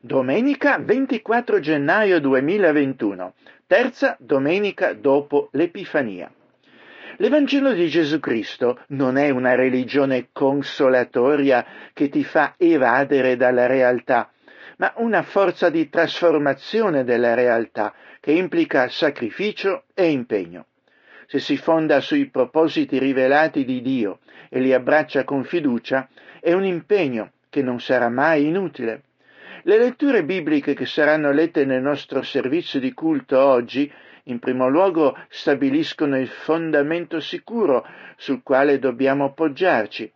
Domenica 24 gennaio 2021, terza domenica dopo l'Epifania. L'Evangelo di Gesù Cristo non è una religione consolatoria che ti fa evadere dalla realtà, ma una forza di trasformazione della realtà che implica sacrificio e impegno. Se si fonda sui propositi rivelati di Dio e li abbraccia con fiducia, è un impegno che non sarà mai inutile. Le letture bibliche che saranno lette nel nostro servizio di culto oggi, in primo luogo, stabiliscono il fondamento sicuro sul quale dobbiamo poggiarci.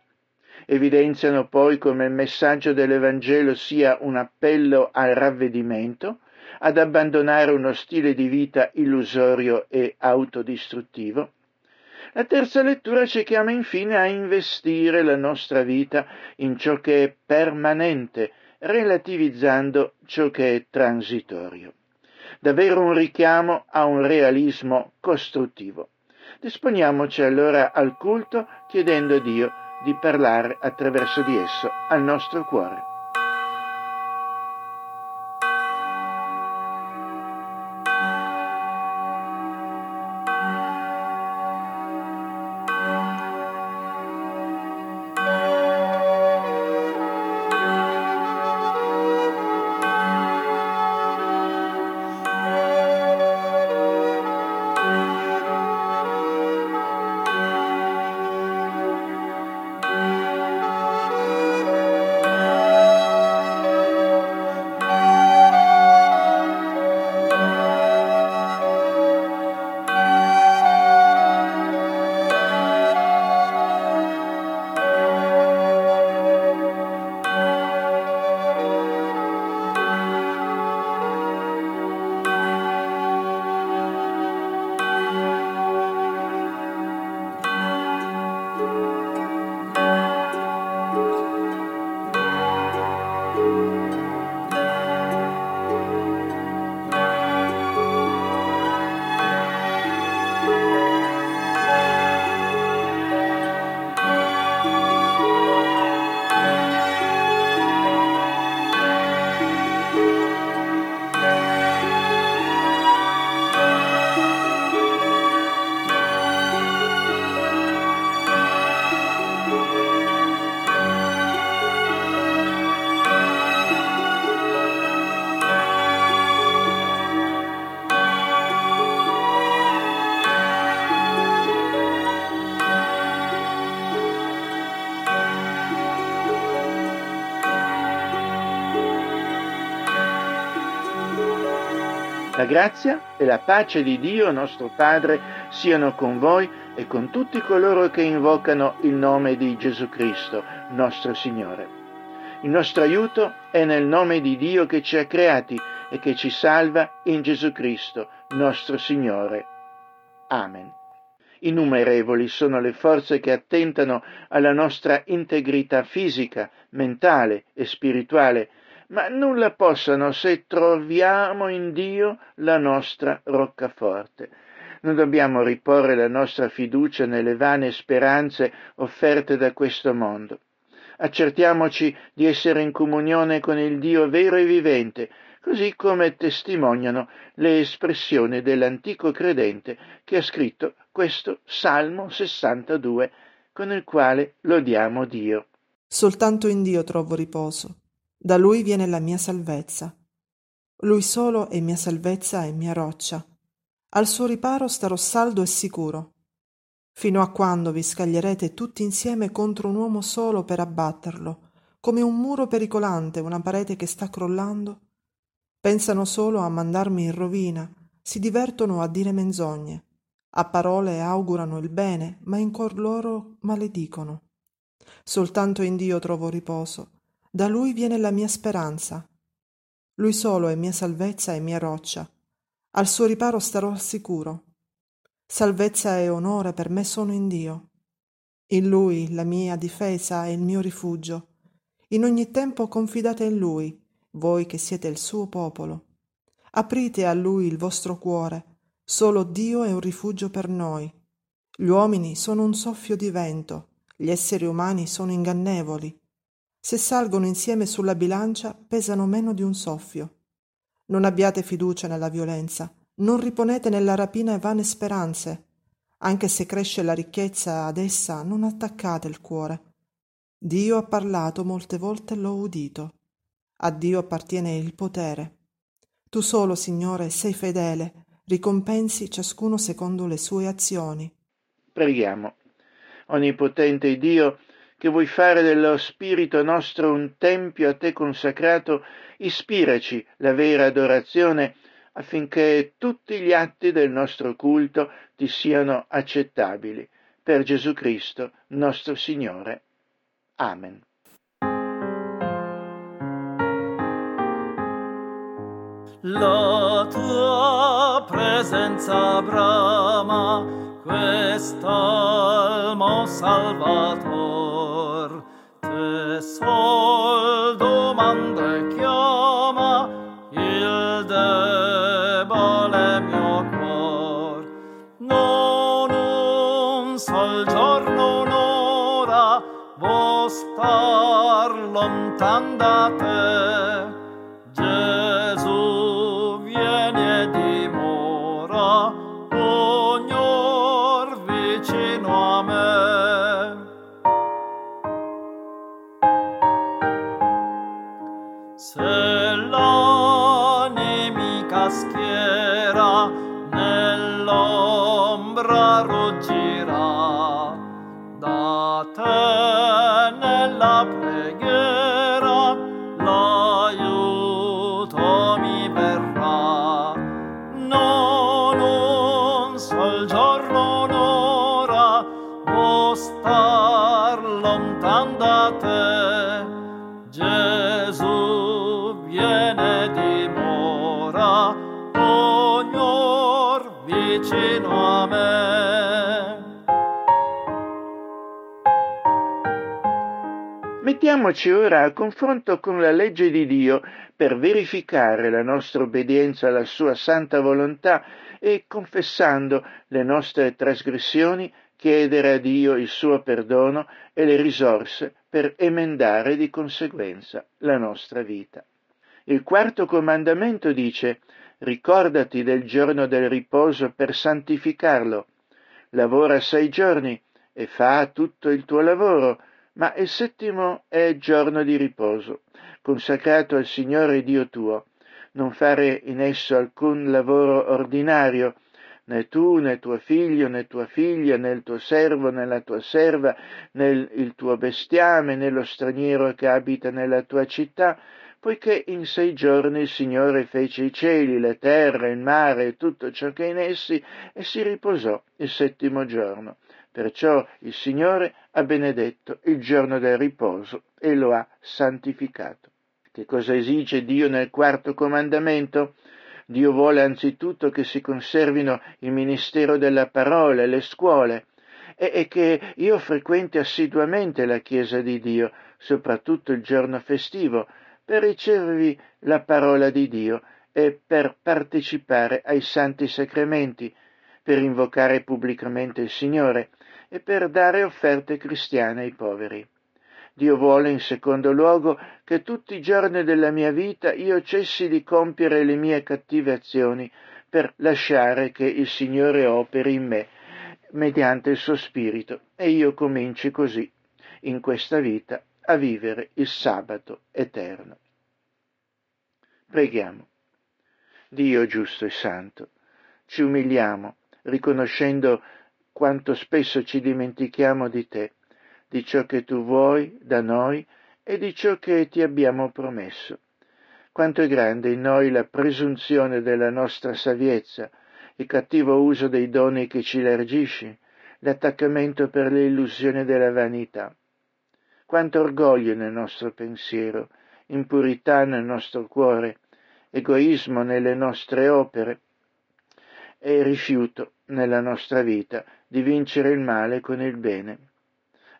Evidenziano poi come il messaggio dell'Evangelo sia un appello al ravvedimento, ad abbandonare uno stile di vita illusorio e autodistruttivo. La terza lettura ci chiama infine a investire la nostra vita in ciò che è permanente, relativizzando ciò che è transitorio. Davvero un richiamo a un realismo costruttivo. Disponiamoci allora al culto chiedendo a Dio di parlare attraverso di esso al nostro cuore. La grazia e la pace di Dio nostro Padre siano con voi e con tutti coloro che invocano il nome di Gesù Cristo, nostro Signore. Il nostro aiuto è nel nome di Dio che ci ha creati e che ci salva in Gesù Cristo, nostro Signore. Amen. Innumerevoli sono le forze che attentano alla nostra integrità fisica, mentale e spirituale, ma nulla possano se troviamo in Dio la nostra roccaforte. Non dobbiamo riporre la nostra fiducia nelle vane speranze offerte da questo mondo. Accertiamoci di essere in comunione con il Dio vero e vivente, così come testimoniano le espressioni dell'antico credente che ha scritto questo Salmo 62, con il quale lodiamo Dio. Soltanto in Dio trovo riposo da lui viene la mia salvezza. Lui solo è mia salvezza e mia roccia. Al suo riparo starò saldo e sicuro. Fino a quando vi scaglierete tutti insieme contro un uomo solo per abbatterlo, come un muro pericolante, una parete che sta crollando? Pensano solo a mandarmi in rovina, si divertono a dire menzogne. A parole augurano il bene, ma in cor loro maledicono. Soltanto in Dio trovo riposo da lui viene la mia speranza. Lui solo è mia salvezza e mia roccia. Al suo riparo starò al sicuro. Salvezza e onore per me sono in Dio. In Lui la mia difesa e il mio rifugio. In ogni tempo confidate in Lui, voi che siete il suo popolo. Aprite a Lui il vostro cuore. Solo Dio è un rifugio per noi. Gli uomini sono un soffio di vento, gli esseri umani sono ingannevoli. Se salgono insieme sulla bilancia, pesano meno di un soffio. Non abbiate fiducia nella violenza, non riponete nella rapina vane speranze. Anche se cresce la ricchezza ad essa, non attaccate il cuore. Dio ha parlato molte volte l'ho udito. A Dio appartiene il potere. Tu solo, Signore, sei fedele, ricompensi ciascuno secondo le sue azioni. Preghiamo. Onnipotente Dio, che vuoi fare dello spirito nostro un tempio a te consacrato, ispiraci la vera adorazione affinché tutti gli atti del nostro culto ti siano accettabili. Per Gesù Cristo, nostro Signore. Amen. La tua presenza brama, quest'almo salvator, te sol domanda chiama il debole mio cor. Non un sol giorno, un'ora, vo star Mettiamoci ora a confronto con la legge di Dio per verificare la nostra obbedienza alla sua santa volontà e confessando le nostre trasgressioni chiedere a Dio il suo perdono e le risorse per emendare di conseguenza la nostra vita. Il quarto comandamento dice ricordati del giorno del riposo per santificarlo. Lavora sei giorni e fa tutto il tuo lavoro, ma il settimo è giorno di riposo, consacrato al Signore Dio tuo. Non fare in esso alcun lavoro ordinario, né tu, né tuo figlio, né tua figlia, né il tuo servo, né la tua serva, né il tuo bestiame, né lo straniero che abita nella tua città, poiché in sei giorni il Signore fece i cieli, la terra, il mare e tutto ciò che è in essi, e si riposò il settimo giorno. Perciò il Signore ha benedetto il giorno del riposo e lo ha santificato. Che cosa esige Dio nel quarto comandamento? Dio vuole anzitutto che si conservino il ministero della parola le scuole e, e che io frequenti assiduamente la Chiesa di Dio, soprattutto il giorno festivo, per ricevervi la parola di Dio e per partecipare ai santi sacramenti, per invocare pubblicamente il Signore e per dare offerte cristiane ai poveri. Dio vuole in secondo luogo che tutti i giorni della mia vita io cessi di compiere le mie cattive azioni per lasciare che il Signore operi in me mediante il suo spirito e io cominci così in questa vita a vivere il sabato eterno. Preghiamo. Dio giusto e santo, ci umiliamo riconoscendo quanto spesso ci dimentichiamo di te, di ciò che tu vuoi da noi e di ciò che ti abbiamo promesso. Quanto è grande in noi la presunzione della nostra saviezza, il cattivo uso dei doni che ci largisci, l'attaccamento per le illusioni della vanità. Quanto orgoglio nel nostro pensiero, impurità nel nostro cuore, egoismo nelle nostre opere e rifiuto nella nostra vita di vincere il male con il bene.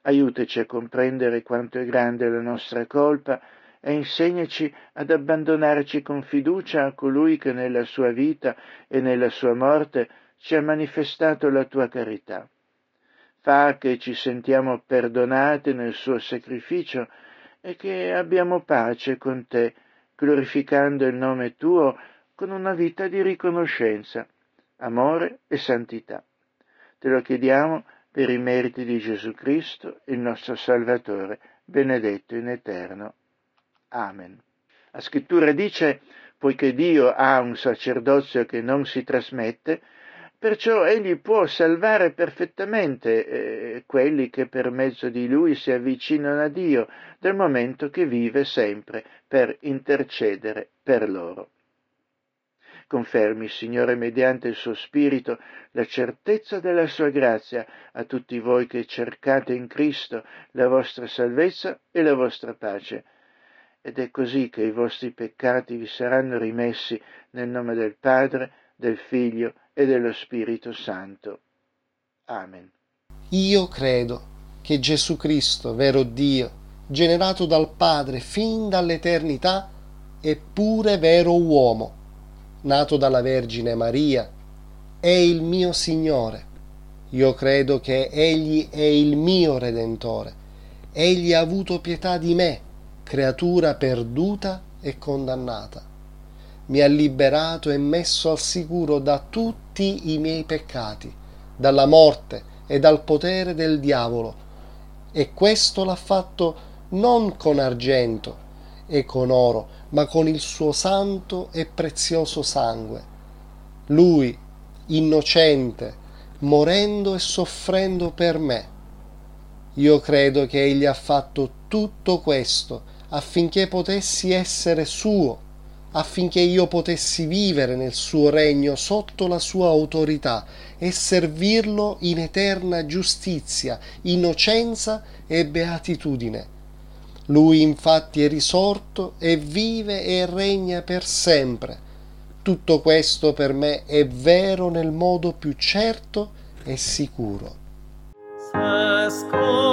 Aiutaci a comprendere quanto è grande la nostra colpa e insegnaci ad abbandonarci con fiducia a colui che nella sua vita e nella sua morte ci ha manifestato la tua carità. Fa che ci sentiamo perdonati nel suo sacrificio e che abbiamo pace con te, glorificando il nome tuo con una vita di riconoscenza, amore e santità. Te lo chiediamo per i meriti di Gesù Cristo, il nostro Salvatore, benedetto in eterno. Amen. La scrittura dice, poiché Dio ha un sacerdozio che non si trasmette, perciò egli può salvare perfettamente eh, quelli che per mezzo di lui si avvicinano a Dio, dal momento che vive sempre per intercedere per loro. Confermi, Signore, mediante il suo Spirito, la certezza della sua grazia a tutti voi che cercate in Cristo la vostra salvezza e la vostra pace. Ed è così che i vostri peccati vi saranno rimessi nel nome del Padre, del Figlio e dello Spirito Santo. Amen. Io credo che Gesù Cristo, vero Dio, generato dal Padre fin dall'eternità, è pure vero uomo nato dalla Vergine Maria, è il mio Signore. Io credo che Egli è il mio Redentore. Egli ha avuto pietà di me, creatura perduta e condannata. Mi ha liberato e messo al sicuro da tutti i miei peccati, dalla morte e dal potere del diavolo. E questo l'ha fatto non con argento e con oro, ma con il suo santo e prezioso sangue. Lui, innocente, morendo e soffrendo per me. Io credo che egli ha fatto tutto questo affinché potessi essere suo, affinché io potessi vivere nel suo regno sotto la sua autorità e servirlo in eterna giustizia, innocenza e beatitudine lui infatti è risorto e vive e regna per sempre. Tutto questo per me è vero nel modo più certo e sicuro. Se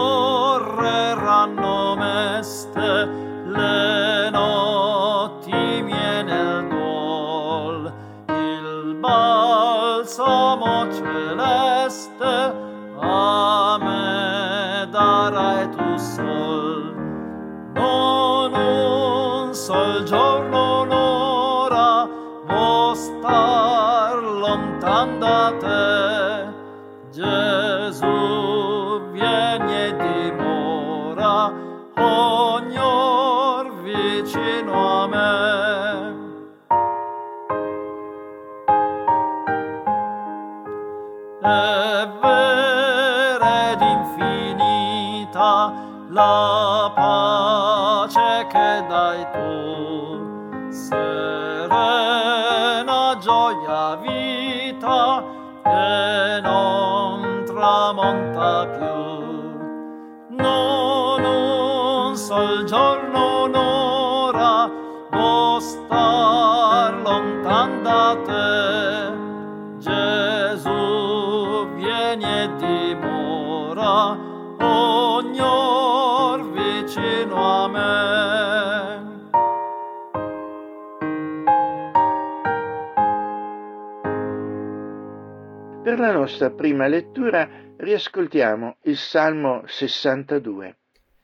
la nostra prima lettura riascoltiamo il Salmo 62.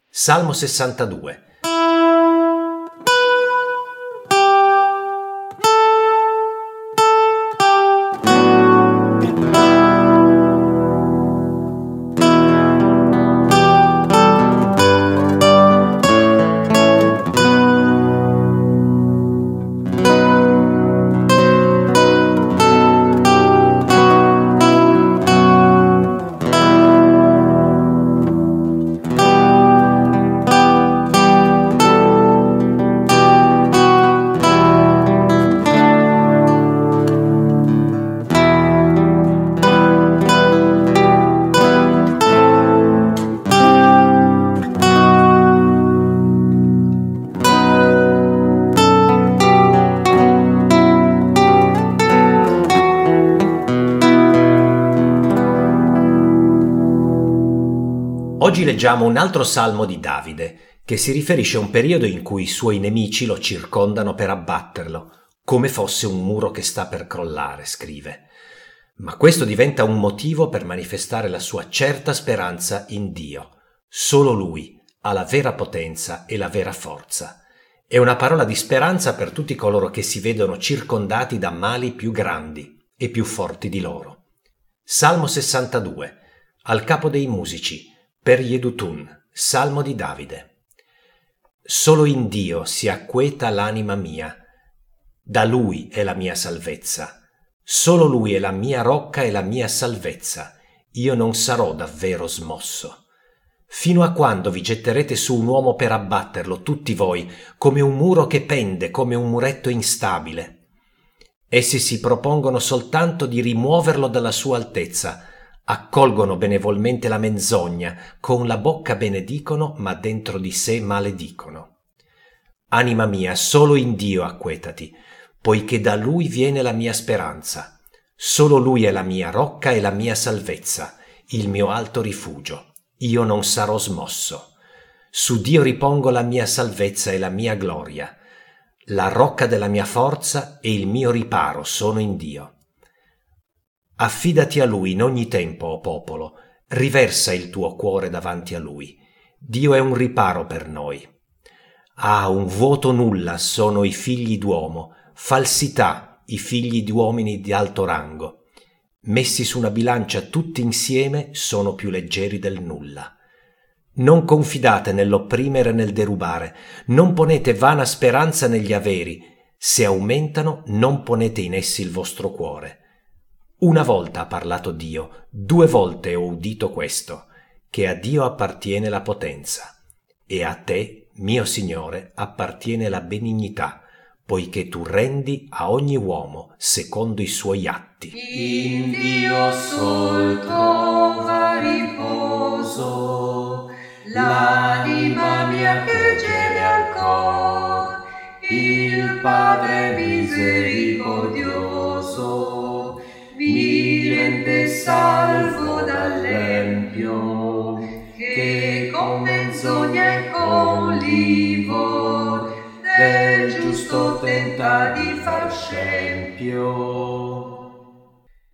Salmo 62. Leggiamo un altro salmo di Davide, che si riferisce a un periodo in cui i suoi nemici lo circondano per abbatterlo, come fosse un muro che sta per crollare, scrive. Ma questo diventa un motivo per manifestare la sua certa speranza in Dio. Solo Lui ha la vera potenza e la vera forza. È una parola di speranza per tutti coloro che si vedono circondati da mali più grandi e più forti di loro. Salmo 62. Al capo dei musici. Per Yedutun. Salmo di Davide. Solo in Dio si acqueta l'anima mia. Da Lui è la mia salvezza. Solo Lui è la mia rocca e la mia salvezza. Io non sarò davvero smosso. Fino a quando vi getterete su un uomo per abbatterlo, tutti voi, come un muro che pende, come un muretto instabile? Essi si propongono soltanto di rimuoverlo dalla sua altezza, accolgono benevolmente la menzogna, con la bocca benedicono, ma dentro di sé maledicono. Anima mia, solo in Dio acquetati, poiché da Lui viene la mia speranza. Solo Lui è la mia rocca e la mia salvezza, il mio alto rifugio io non sarò smosso. Su Dio ripongo la mia salvezza e la mia gloria. La rocca della mia forza e il mio riparo sono in Dio. Affidati a Lui in ogni tempo, o popolo, riversa il tuo cuore davanti a Lui. Dio è un riparo per noi. Ah, un vuoto nulla sono i figli d'uomo, falsità i figli di uomini di alto rango messi su una bilancia tutti insieme, sono più leggeri del nulla. Non confidate nell'opprimere e nel derubare, non ponete vana speranza negli averi, se aumentano non ponete in essi il vostro cuore. Una volta ha parlato Dio, due volte ho udito questo, che a Dio appartiene la potenza, e a te, mio Signore, appartiene la benignità, poiché tu rendi a ogni uomo secondo i suoi atti. In Dio sol trova riposo, l'anima mia che al cor, il Padre misericordioso mi rende salvo dall'empio, che con menzogna e con livor del giusto tenta di far scempio.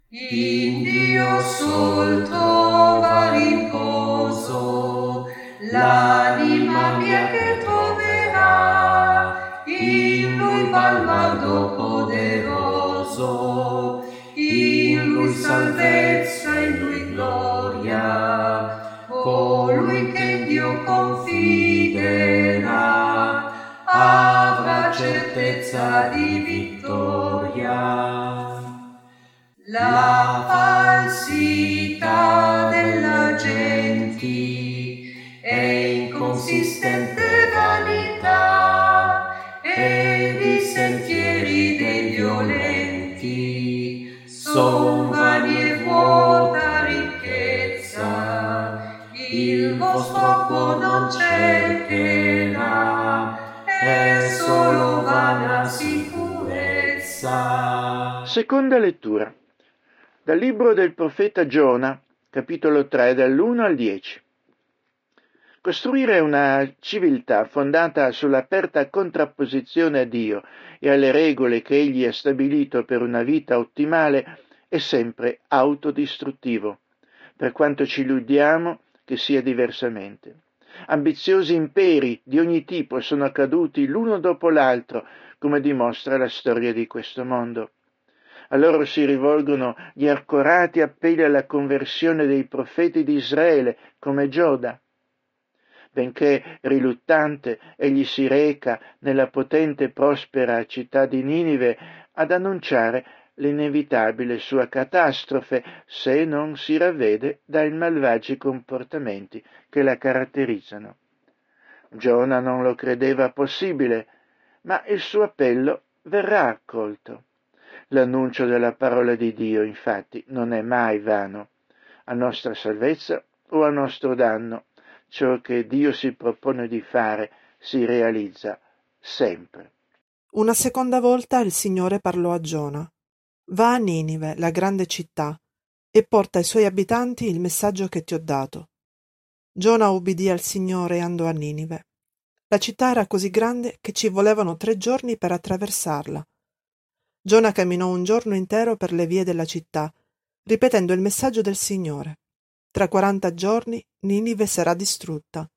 In Dio sol trova riposo, l'anima mia che troverà, in lui balmardo poderoso, salvezza, in lui gloria, colui che Dio confiderà avrà certezza di vittoria. La falsità della gente è inconsistente Seconda lettura. Dal libro del profeta Giona, capitolo 3, dall'1 al 10. Costruire una civiltà fondata sull'aperta contrapposizione a Dio e alle regole che Egli ha stabilito per una vita ottimale è sempre autodistruttivo, per quanto ci illudiamo che sia diversamente. Ambiziosi imperi di ogni tipo sono caduti l'uno dopo l'altro, come dimostra la storia di questo mondo. A loro si rivolgono gli accorati appelli alla conversione dei profeti di Israele, come Gioda. Benché riluttante, egli si reca nella potente e prospera città di Ninive ad annunciare l'inevitabile sua catastrofe se non si ravvede dai malvagi comportamenti che la caratterizzano. Giona non lo credeva possibile, ma il suo appello verrà accolto. L'annuncio della parola di Dio, infatti, non è mai vano, a nostra salvezza o a nostro danno. Ciò che Dio si propone di fare si realizza sempre. Una seconda volta il Signore parlò a Giona. Va a Ninive, la grande città, e porta ai suoi abitanti il messaggio che ti ho dato. Giona ubbidì al Signore e andò a Ninive. La città era così grande che ci volevano tre giorni per attraversarla. Giona camminò un giorno intero per le vie della città, ripetendo il messaggio del Signore. Tra quaranta giorni Ninive sarà distrutta.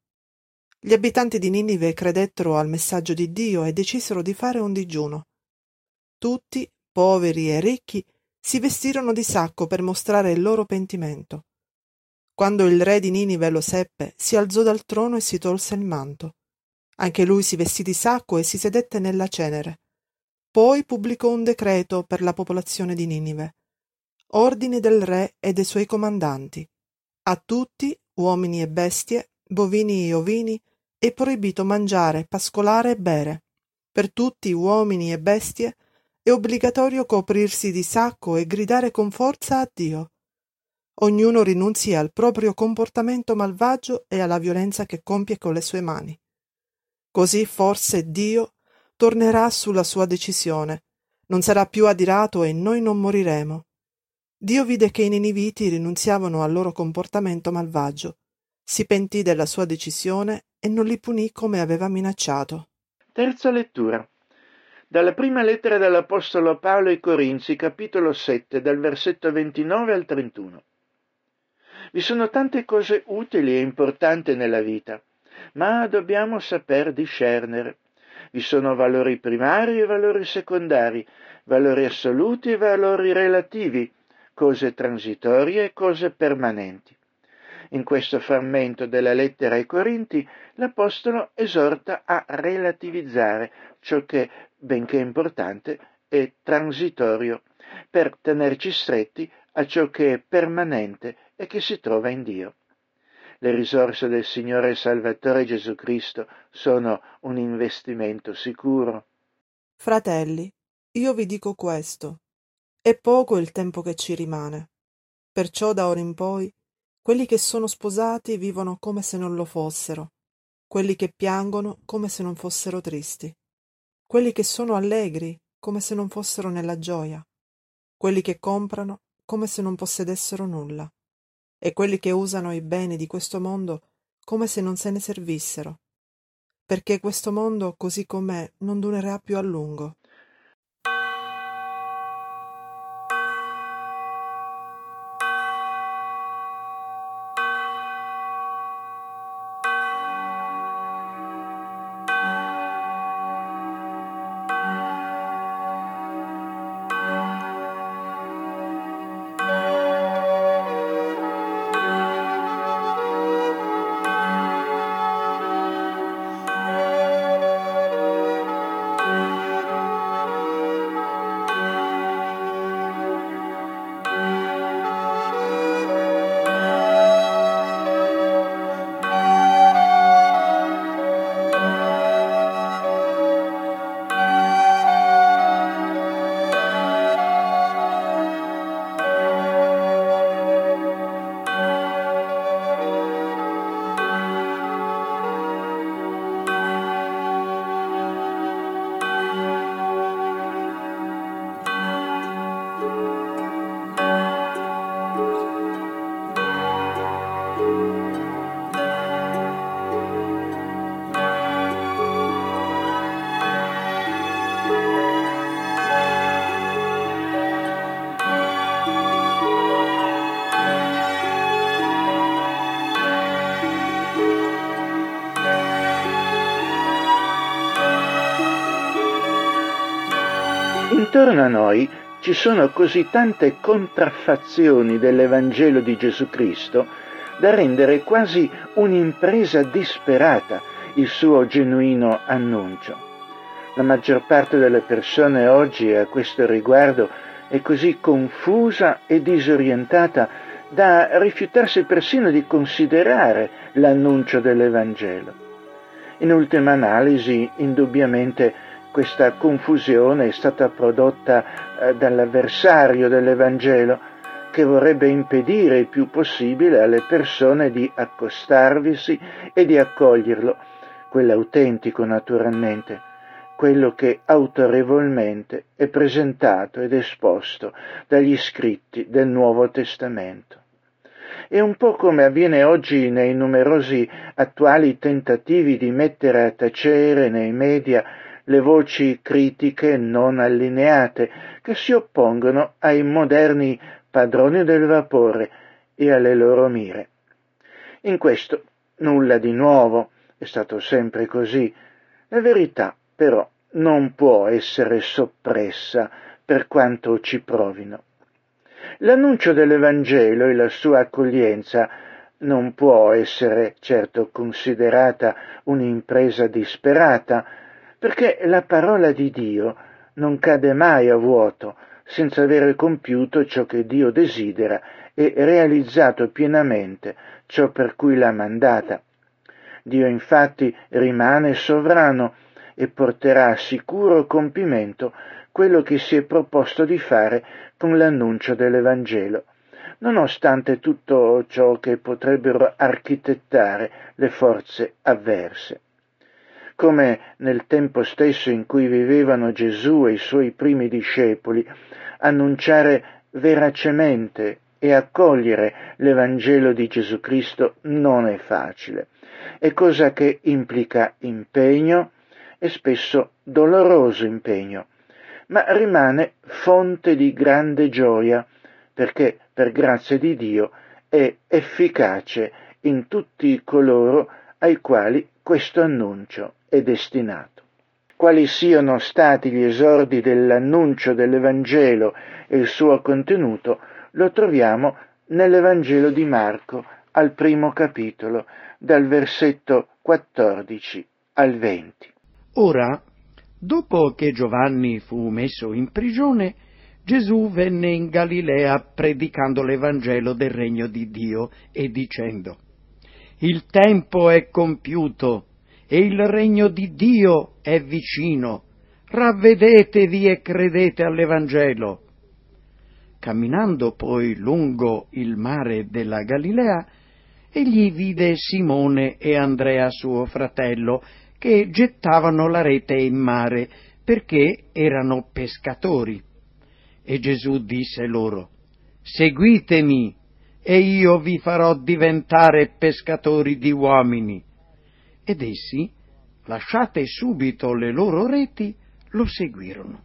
Gli abitanti di Ninive credettero al messaggio di Dio e decisero di fare un digiuno. Tutti, poveri e ricchi, si vestirono di sacco per mostrare il loro pentimento. Quando il re di Ninive lo seppe, si alzò dal trono e si tolse il manto. Anche lui si vestì di sacco e si sedette nella cenere. Poi pubblicò un decreto per la popolazione di Ninive. Ordini del re e dei suoi comandanti. A tutti, uomini e bestie, bovini e ovini, è proibito mangiare, pascolare e bere. Per tutti, uomini e bestie, è obbligatorio coprirsi di sacco e gridare con forza a Dio. Ognuno rinunzi al proprio comportamento malvagio e alla violenza che compie con le sue mani. Così forse Dio tornerà sulla sua decisione, non sarà più adirato e noi non moriremo. Dio vide che i niniviti rinunziavano al loro comportamento malvagio, si pentì della sua decisione e non li punì come aveva minacciato. Terza lettura. Dalla prima lettera dell'Apostolo Paolo ai Corinzi, capitolo 7, dal versetto 29 al 31. Vi sono tante cose utili e importanti nella vita, ma dobbiamo saper discernere. Vi sono valori primari e valori secondari, valori assoluti e valori relativi, cose transitorie e cose permanenti. In questo frammento della lettera ai Corinti l'Apostolo esorta a relativizzare ciò che, benché importante, è transitorio, per tenerci stretti a ciò che è permanente e che si trova in Dio. Le risorse del Signore Salvatore Gesù Cristo sono un investimento sicuro. Fratelli, io vi dico questo. È poco il tempo che ci rimane. Perciò da ora in poi quelli che sono sposati vivono come se non lo fossero, quelli che piangono come se non fossero tristi, quelli che sono allegri come se non fossero nella gioia, quelli che comprano come se non possedessero nulla, e quelli che usano i beni di questo mondo come se non se ne servissero, perché questo mondo così com'è non durerà più a lungo. Intorno a noi ci sono così tante contraffazioni dell'Evangelo di Gesù Cristo da rendere quasi un'impresa disperata il suo genuino annuncio. La maggior parte delle persone oggi a questo riguardo è così confusa e disorientata da rifiutarsi persino di considerare l'annuncio dell'Evangelo. In ultima analisi, indubbiamente, questa confusione è stata prodotta eh, dall'avversario dell'Evangelo che vorrebbe impedire il più possibile alle persone di accostarvisi e di accoglierlo, quello autentico naturalmente, quello che autorevolmente è presentato ed esposto dagli scritti del Nuovo Testamento. È un po' come avviene oggi nei numerosi attuali tentativi di mettere a tacere nei media le voci critiche non allineate che si oppongono ai moderni padroni del vapore e alle loro mire. In questo nulla di nuovo, è stato sempre così. La verità, però, non può essere soppressa per quanto ci provino. L'annuncio dell'Evangelo e la sua accoglienza non può essere certo considerata un'impresa disperata, perché la parola di Dio non cade mai a vuoto senza avere compiuto ciò che Dio desidera e realizzato pienamente ciò per cui l'ha mandata. Dio infatti rimane sovrano e porterà a sicuro compimento quello che si è proposto di fare con l'annuncio dell'Evangelo, nonostante tutto ciò che potrebbero architettare le forze avverse. Come nel tempo stesso in cui vivevano Gesù e i suoi primi discepoli, annunciare veracemente e accogliere l'Evangelo di Gesù Cristo non è facile, è cosa che implica impegno e spesso doloroso impegno, ma rimane fonte di grande gioia perché per grazia di Dio è efficace in tutti coloro ai quali questo annuncio è destinato. Quali siano stati gli esordi dell'annuncio dell'Evangelo e il suo contenuto, lo troviamo nell'Evangelo di Marco al primo capitolo, dal versetto 14 al 20. Ora, dopo che Giovanni fu messo in prigione, Gesù venne in Galilea predicando l'Evangelo del regno di Dio e dicendo, Il tempo è compiuto e il regno di Dio è vicino. Ravvedetevi e credete all'Evangelo. Camminando poi lungo il mare della Galilea, egli vide Simone e Andrea suo fratello che gettavano la rete in mare perché erano pescatori. E Gesù disse loro, Seguitemi e io vi farò diventare pescatori di uomini. Ed essi, lasciate subito le loro reti, lo seguirono.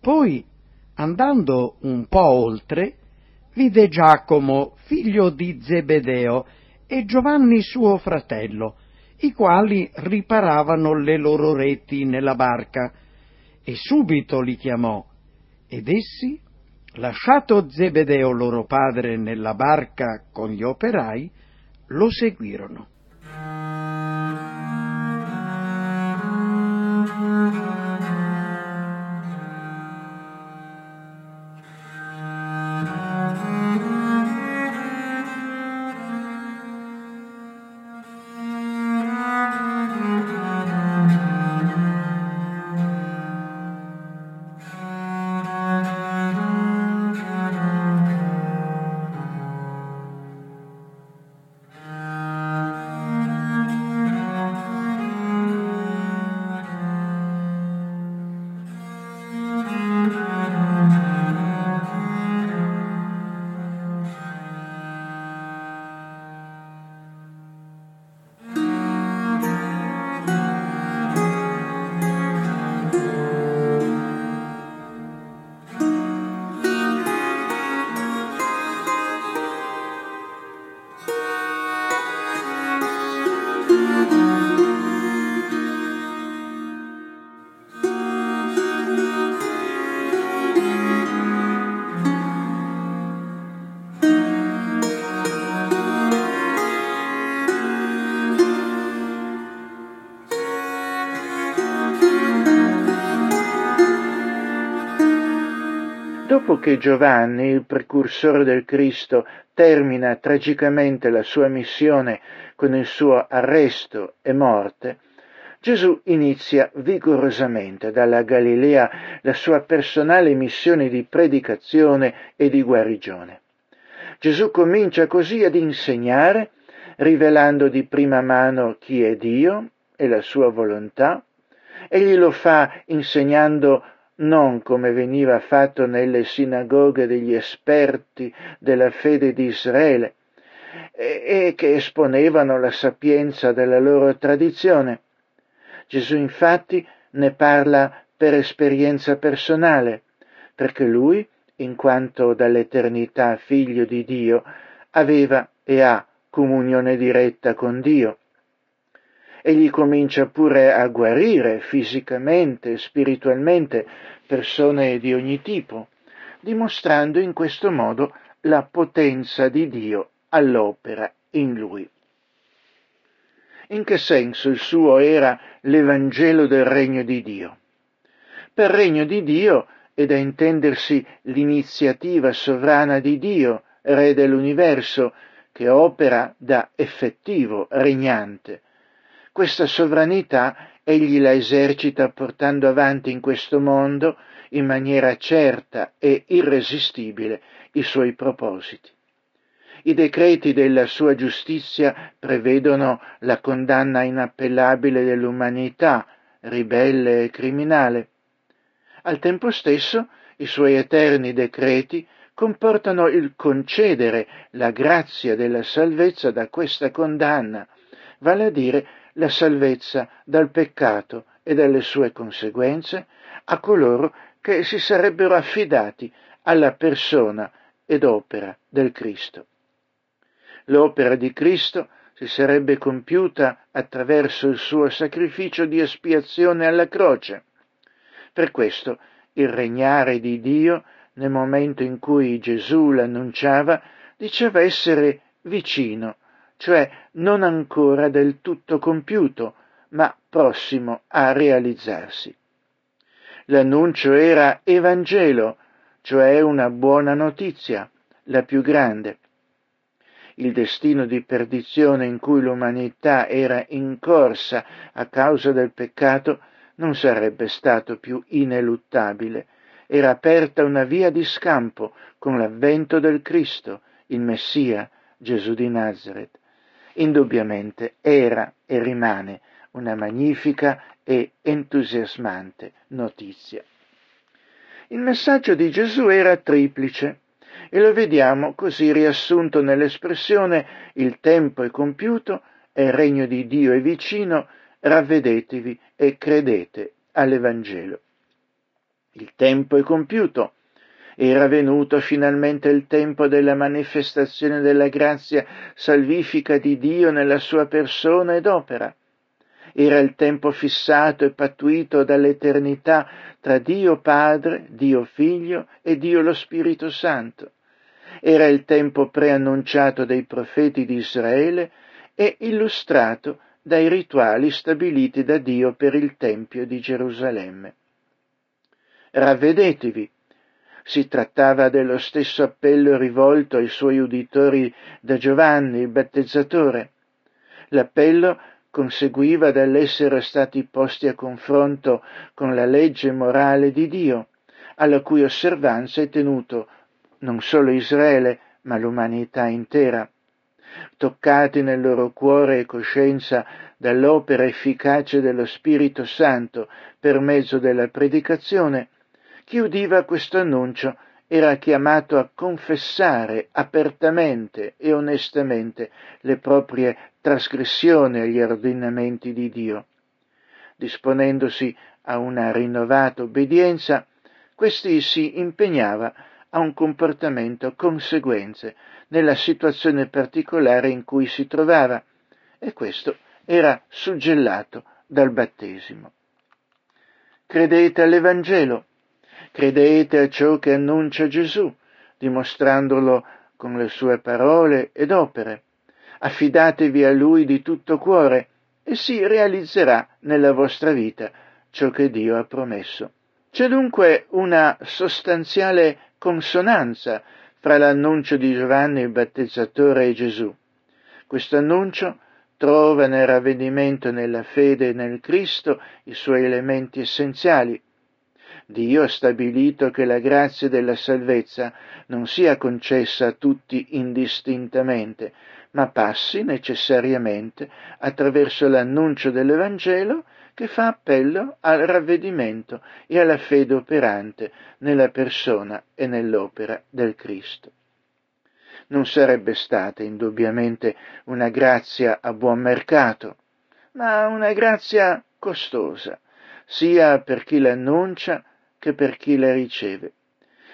Poi, andando un po' oltre, vide Giacomo, figlio di Zebedeo, e Giovanni suo fratello, i quali riparavano le loro reti nella barca, e subito li chiamò, ed essi, lasciato Zebedeo loro padre nella barca con gli operai, lo seguirono. Che Giovanni, il precursore del Cristo, termina tragicamente la sua missione con il suo arresto e morte, Gesù inizia vigorosamente dalla Galilea la sua personale missione di predicazione e di guarigione. Gesù comincia così ad insegnare, rivelando di prima mano chi è Dio e la sua volontà, egli lo fa insegnando non come veniva fatto nelle sinagoghe degli esperti della fede di Israele, e, che esponevano la sapienza della loro tradizione. Gesù infatti ne parla per esperienza personale, perché lui, in quanto dall'eternità figlio di Dio, aveva e ha comunione diretta con Dio. Egli comincia pure a guarire fisicamente, spiritualmente persone di ogni tipo, dimostrando in questo modo la potenza di Dio all'opera in lui. In che senso il suo era l'Evangelo del regno di Dio? Per regno di Dio è da intendersi l'iniziativa sovrana di Dio, Re dell'universo, che opera da effettivo regnante. Questa sovranità egli la esercita portando avanti in questo mondo in maniera certa e irresistibile i suoi propositi. I decreti della sua giustizia prevedono la condanna inappellabile dell'umanità, ribelle e criminale. Al tempo stesso i suoi eterni decreti comportano il concedere la grazia della salvezza da questa condanna, vale a dire la salvezza dal peccato e dalle sue conseguenze a coloro che si sarebbero affidati alla persona ed opera del Cristo. L'opera di Cristo si sarebbe compiuta attraverso il suo sacrificio di espiazione alla croce. Per questo il regnare di Dio, nel momento in cui Gesù l'annunciava, diceva essere vicino, cioè non ancora del tutto compiuto, ma prossimo a realizzarsi. L'annuncio era Evangelo, cioè una buona notizia, la più grande il destino di perdizione in cui l'umanità era incorsa a causa del peccato non sarebbe stato più ineluttabile. Era aperta una via di scampo con l'avvento del Cristo, il Messia, Gesù di Nazareth. Indubbiamente era e rimane una magnifica e entusiasmante notizia. Il messaggio di Gesù era triplice e lo vediamo così riassunto nell'espressione il tempo è compiuto e il regno di Dio è vicino, ravvedetevi e credete all'Evangelo. Il tempo è compiuto, era venuto finalmente il tempo della manifestazione della grazia salvifica di Dio nella sua persona ed opera. Era il tempo fissato e pattuito dall'eternità tra Dio Padre, Dio Figlio e Dio lo Spirito Santo. Era il tempo preannunciato dai profeti di Israele e illustrato dai rituali stabiliti da Dio per il Tempio di Gerusalemme. Ravvedetevi. Si trattava dello stesso appello rivolto ai suoi uditori da Giovanni il battezzatore. L'appello conseguiva dall'essere stati posti a confronto con la legge morale di Dio, alla cui osservanza è tenuto non solo Israele, ma l'umanità intera. Toccati nel loro cuore e coscienza dall'opera efficace dello Spirito Santo per mezzo della predicazione, chi udiva questo annuncio era chiamato a confessare apertamente e onestamente le proprie trasgressioni agli ordinamenti di Dio. Disponendosi a una rinnovata obbedienza, questi si impegnava a un comportamento conseguenze nella situazione particolare in cui si trovava e questo era suggellato dal battesimo. Credete all'Evangelo, credete a ciò che annuncia Gesù, dimostrandolo con le sue parole ed opere. Affidatevi a Lui di tutto cuore e si realizzerà nella vostra vita ciò che Dio ha promesso. C'è dunque una sostanziale consonanza fra l'annuncio di Giovanni il battezzatore e Gesù. Questo annuncio trova nel ravvedimento nella fede nel Cristo i suoi elementi essenziali. Dio ha stabilito che la grazia della salvezza non sia concessa a tutti indistintamente, ma passi necessariamente attraverso l'annuncio dell'Evangelo che fa appello al ravvedimento e alla fede operante nella persona e nell'opera del Cristo. Non sarebbe stata indubbiamente una grazia a buon mercato, ma una grazia costosa, sia per chi l'annuncia che per chi la riceve.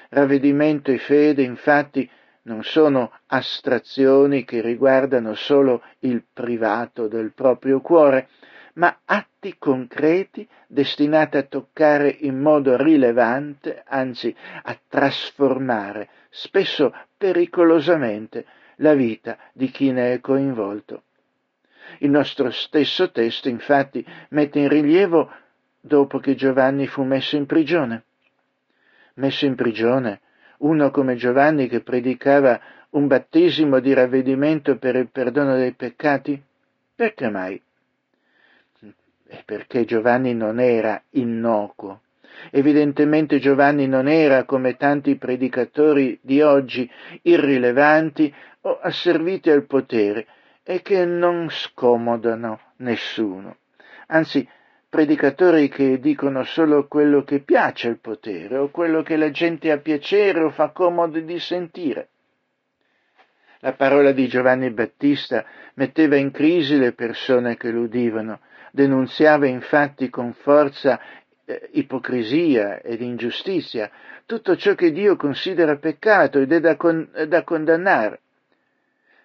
Ravvedimento e fede, infatti, non sono astrazioni che riguardano solo il privato del proprio cuore, ma atti concreti destinati a toccare in modo rilevante, anzi a trasformare, spesso pericolosamente, la vita di chi ne è coinvolto. Il nostro stesso testo infatti mette in rilievo dopo che Giovanni fu messo in prigione. Messo in prigione, uno come Giovanni che predicava un battesimo di ravvedimento per il perdono dei peccati? Perché mai? Perché Giovanni non era innocuo. Evidentemente Giovanni non era, come tanti predicatori di oggi, irrilevanti o asserviti al potere e che non scomodano nessuno. Anzi, predicatori che dicono solo quello che piace al potere o quello che la gente ha piacere o fa comodo di sentire. La parola di Giovanni Battista metteva in crisi le persone che l'udivano, denunziava infatti con forza eh, ipocrisia ed ingiustizia, tutto ciò che Dio considera peccato ed è da, con, da condannare.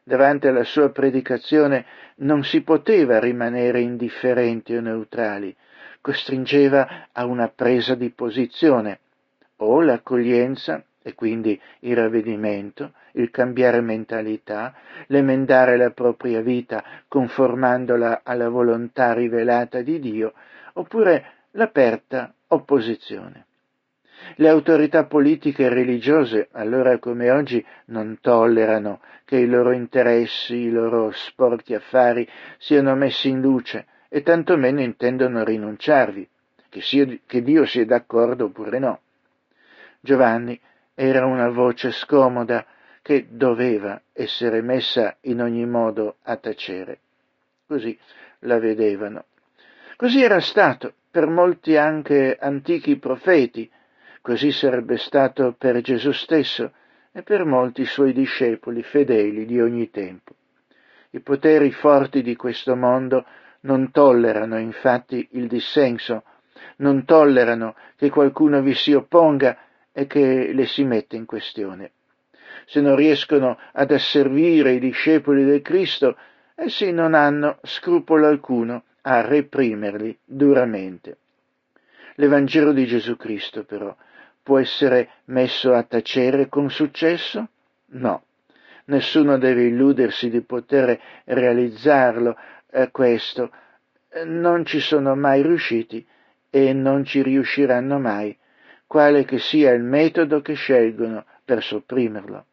Davanti alla sua predicazione non si poteva rimanere indifferenti o neutrali, costringeva a una presa di posizione, o l'accoglienza e quindi il ravvedimento, il cambiare mentalità, l'emendare la propria vita conformandola alla volontà rivelata di Dio, oppure l'aperta opposizione. Le autorità politiche e religiose, allora come oggi, non tollerano che i loro interessi, i loro sporchi affari siano messi in luce e tantomeno intendono rinunciarvi, che, sia, che Dio sia d'accordo oppure no. Giovanni era una voce scomoda che doveva essere messa in ogni modo a tacere. Così la vedevano. Così era stato per molti anche antichi profeti, così sarebbe stato per Gesù stesso e per molti suoi discepoli fedeli di ogni tempo. I poteri forti di questo mondo non tollerano infatti il dissenso, non tollerano che qualcuno vi si opponga e che le si mette in questione. Se non riescono ad asservire i discepoli del Cristo, essi non hanno scrupolo alcuno a reprimerli duramente. L'Evangelo di Gesù Cristo, però, può essere messo a tacere con successo? No. Nessuno deve illudersi di poter realizzarlo eh, questo. Non ci sono mai riusciti e non ci riusciranno mai quale che sia il metodo che scelgono per sopprimerlo.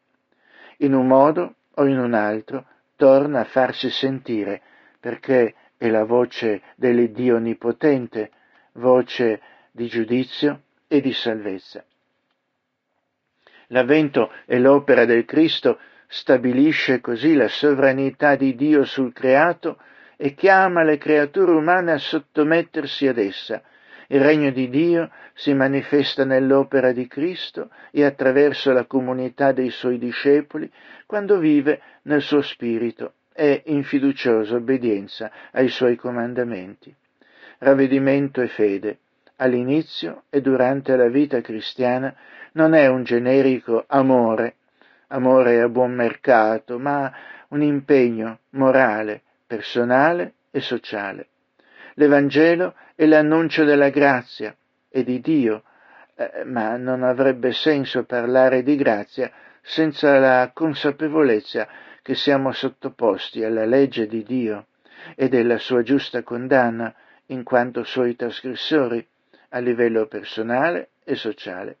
In un modo o in un altro torna a farsi sentire perché è la voce dell'Iddio Onnipotente, voce di giudizio e di salvezza. L'avvento e l'opera del Cristo stabilisce così la sovranità di Dio sul creato e chiama le creature umane a sottomettersi ad essa, il regno di Dio si manifesta nell'opera di Cristo e attraverso la comunità dei suoi discepoli quando vive nel suo spirito e in fiduciosa obbedienza ai suoi comandamenti. Ravvedimento e fede, all'inizio e durante la vita cristiana, non è un generico amore, amore a buon mercato, ma un impegno morale, personale e sociale. L'Evangelo è l'annuncio della grazia e di Dio, eh, ma non avrebbe senso parlare di grazia senza la consapevolezza che siamo sottoposti alla legge di Dio e della sua giusta condanna in quanto suoi trasgressori a livello personale e sociale.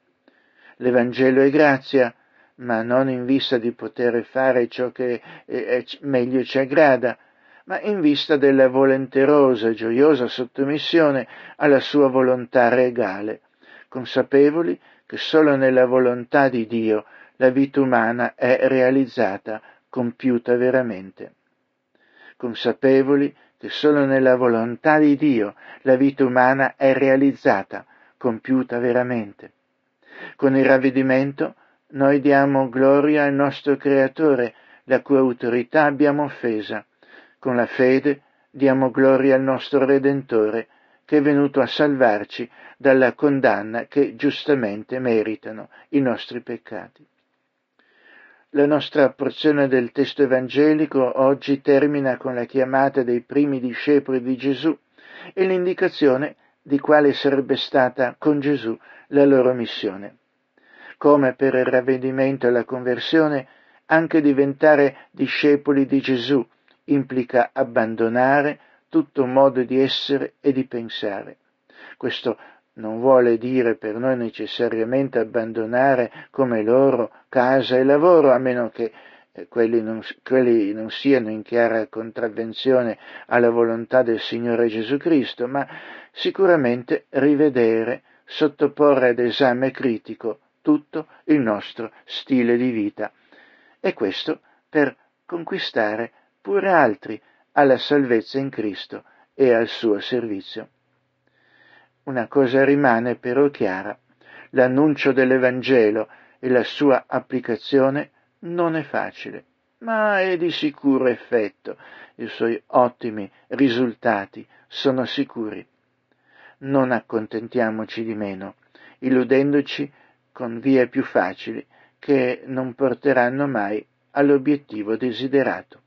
L'Evangelo è grazia, ma non in vista di poter fare ciò che eh, meglio ci aggrada, ma in vista della volenterosa e gioiosa sottomissione alla sua volontà regale, consapevoli che solo nella volontà di Dio la vita umana è realizzata, compiuta veramente. Consapevoli che solo nella volontà di Dio la vita umana è realizzata, compiuta veramente. Con il ravvedimento noi diamo gloria al nostro Creatore, la cui autorità abbiamo offesa, con la fede diamo gloria al nostro Redentore, che è venuto a salvarci dalla condanna che giustamente meritano i nostri peccati. La nostra porzione del testo evangelico oggi termina con la chiamata dei primi discepoli di Gesù e l'indicazione di quale sarebbe stata con Gesù la loro missione. Come per il ravvedimento e la conversione, anche diventare discepoli di Gesù implica abbandonare tutto modo di essere e di pensare. Questo non vuole dire per noi necessariamente abbandonare come loro casa e lavoro, a meno che eh, quelli non, quelli non siano in chiara contravvenzione alla volontà del Signore Gesù Cristo, ma sicuramente rivedere, sottoporre ad esame critico tutto il nostro stile di vita. E questo per conquistare pure altri alla salvezza in Cristo e al suo servizio. Una cosa rimane però chiara, l'annuncio dell'Evangelo e la sua applicazione non è facile, ma è di sicuro effetto, i suoi ottimi risultati sono sicuri. Non accontentiamoci di meno, illudendoci con vie più facili che non porteranno mai all'obiettivo desiderato.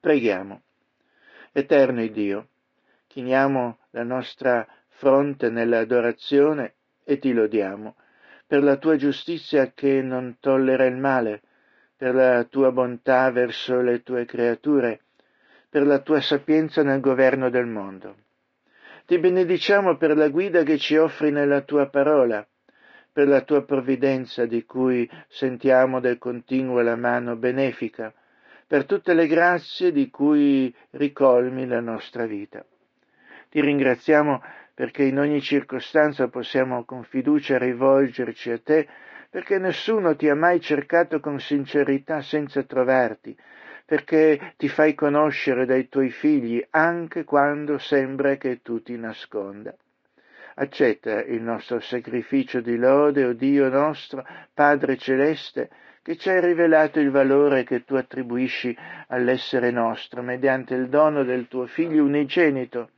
Preghiamo. Eterno Dio, chiniamo la nostra fronte nell'adorazione e ti lodiamo per la tua giustizia che non tollera il male, per la tua bontà verso le tue creature, per la tua sapienza nel governo del mondo. Ti benediciamo per la guida che ci offri nella tua parola, per la tua provvidenza di cui sentiamo del continuo la mano benefica, per tutte le grazie di cui ricolmi la nostra vita. Ti ringraziamo perché in ogni circostanza possiamo con fiducia rivolgerci a te, perché nessuno ti ha mai cercato con sincerità senza trovarti, perché ti fai conoscere dai tuoi figli anche quando sembra che tu ti nasconda. Accetta il nostro sacrificio di lode, o Dio nostro, Padre celeste, che ci hai rivelato il valore che tu attribuisci all'essere nostro mediante il dono del tuo Figlio unigenito.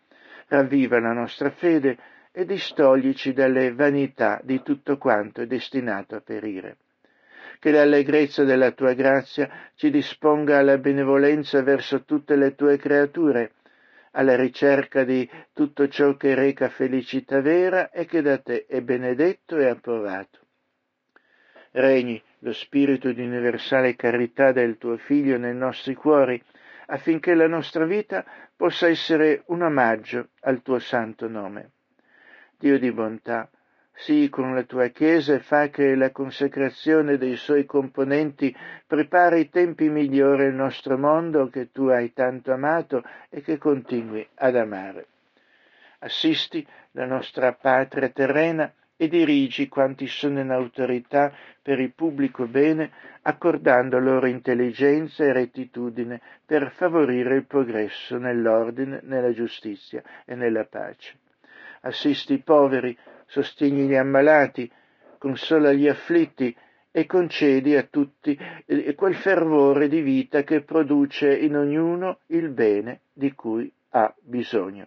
Ravviva la nostra fede e distoglici dalle vanità di tutto quanto è destinato a perire. Che l'allegrezza della tua grazia ci disponga alla benevolenza verso tutte le tue creature, alla ricerca di tutto ciò che reca felicità vera e che da te è benedetto e approvato. Regni lo spirito di universale carità del tuo Figlio nei nostri cuori, affinché la nostra vita possa essere un omaggio al tuo santo nome. Dio di bontà, sii con la tua Chiesa e fa che la consacrazione dei suoi componenti prepari i tempi migliori al nostro mondo che tu hai tanto amato e che continui ad amare. Assisti la nostra patria terrena e dirigi quanti sono in autorità per il pubblico bene, accordando loro intelligenza e rettitudine per favorire il progresso nell'ordine, nella giustizia e nella pace. Assisti i poveri, sostieni gli ammalati, consola gli afflitti e concedi a tutti quel fervore di vita che produce in ognuno il bene di cui ha bisogno.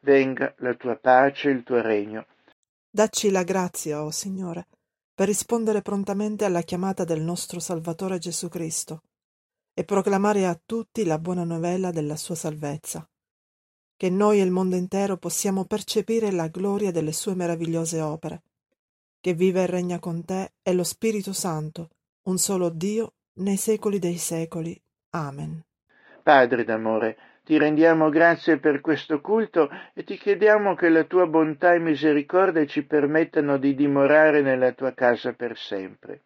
Venga la tua pace il tuo regno Dacci la grazia, o oh Signore, per rispondere prontamente alla chiamata del nostro Salvatore Gesù Cristo e proclamare a tutti la buona novella della sua salvezza. Che noi e il mondo intero possiamo percepire la gloria delle sue meravigliose opere. Che vive e regna con te è lo Spirito Santo, un solo Dio, nei secoli dei secoli. Amen. Padre d'amore, ti rendiamo grazie per questo culto e ti chiediamo che la tua bontà e misericordia ci permettano di dimorare nella tua casa per sempre.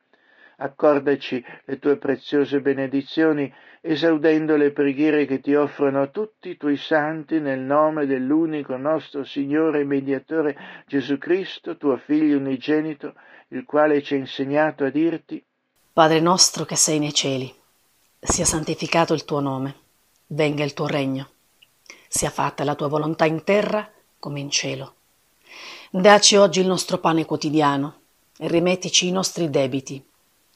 accordaci le tue preziose benedizioni, esaudendo le preghiere che ti offrono tutti i tuoi santi nel nome dell'unico nostro Signore e Mediatore Gesù Cristo, tuo Figlio unigenito, il quale ci ha insegnato a dirti Padre nostro che sei nei cieli, sia santificato il tuo nome, venga il tuo regno, sia fatta la tua volontà in terra come in cielo. Daci oggi il nostro pane quotidiano e rimettici i nostri debiti,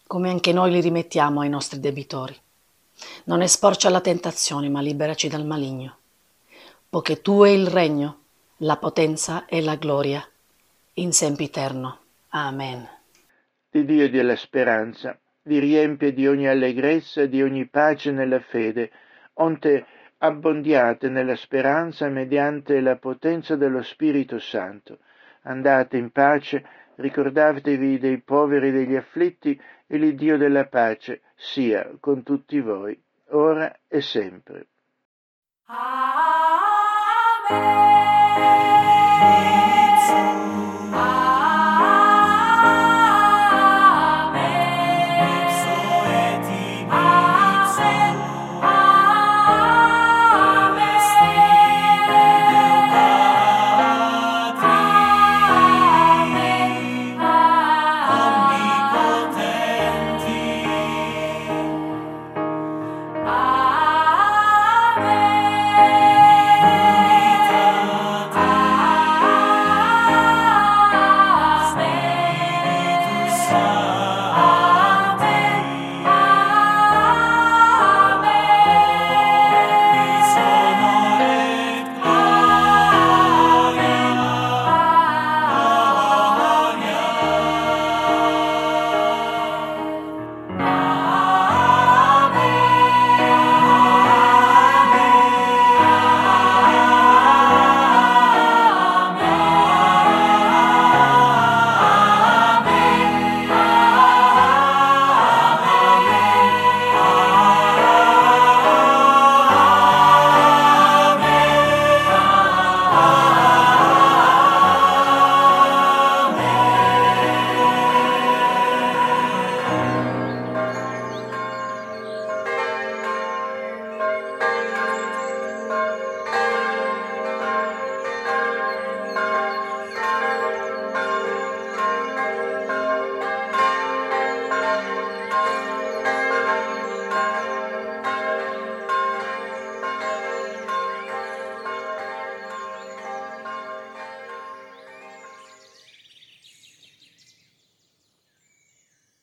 come anche noi li rimettiamo ai nostri debitori. Non esporci alla tentazione, ma liberaci dal maligno. Poiché tu è il regno, la potenza e la gloria, in sempiterno. Amen. Di Dio della speranza, vi riempie di ogni allegrezza e di ogni pace nella fede, onde abbondiate nella speranza mediante la potenza dello Spirito Santo. Andate in pace, ricordatevi dei poveri e degli afflitti, e l'Iddio della pace sia con tutti voi, ora e sempre. Amen.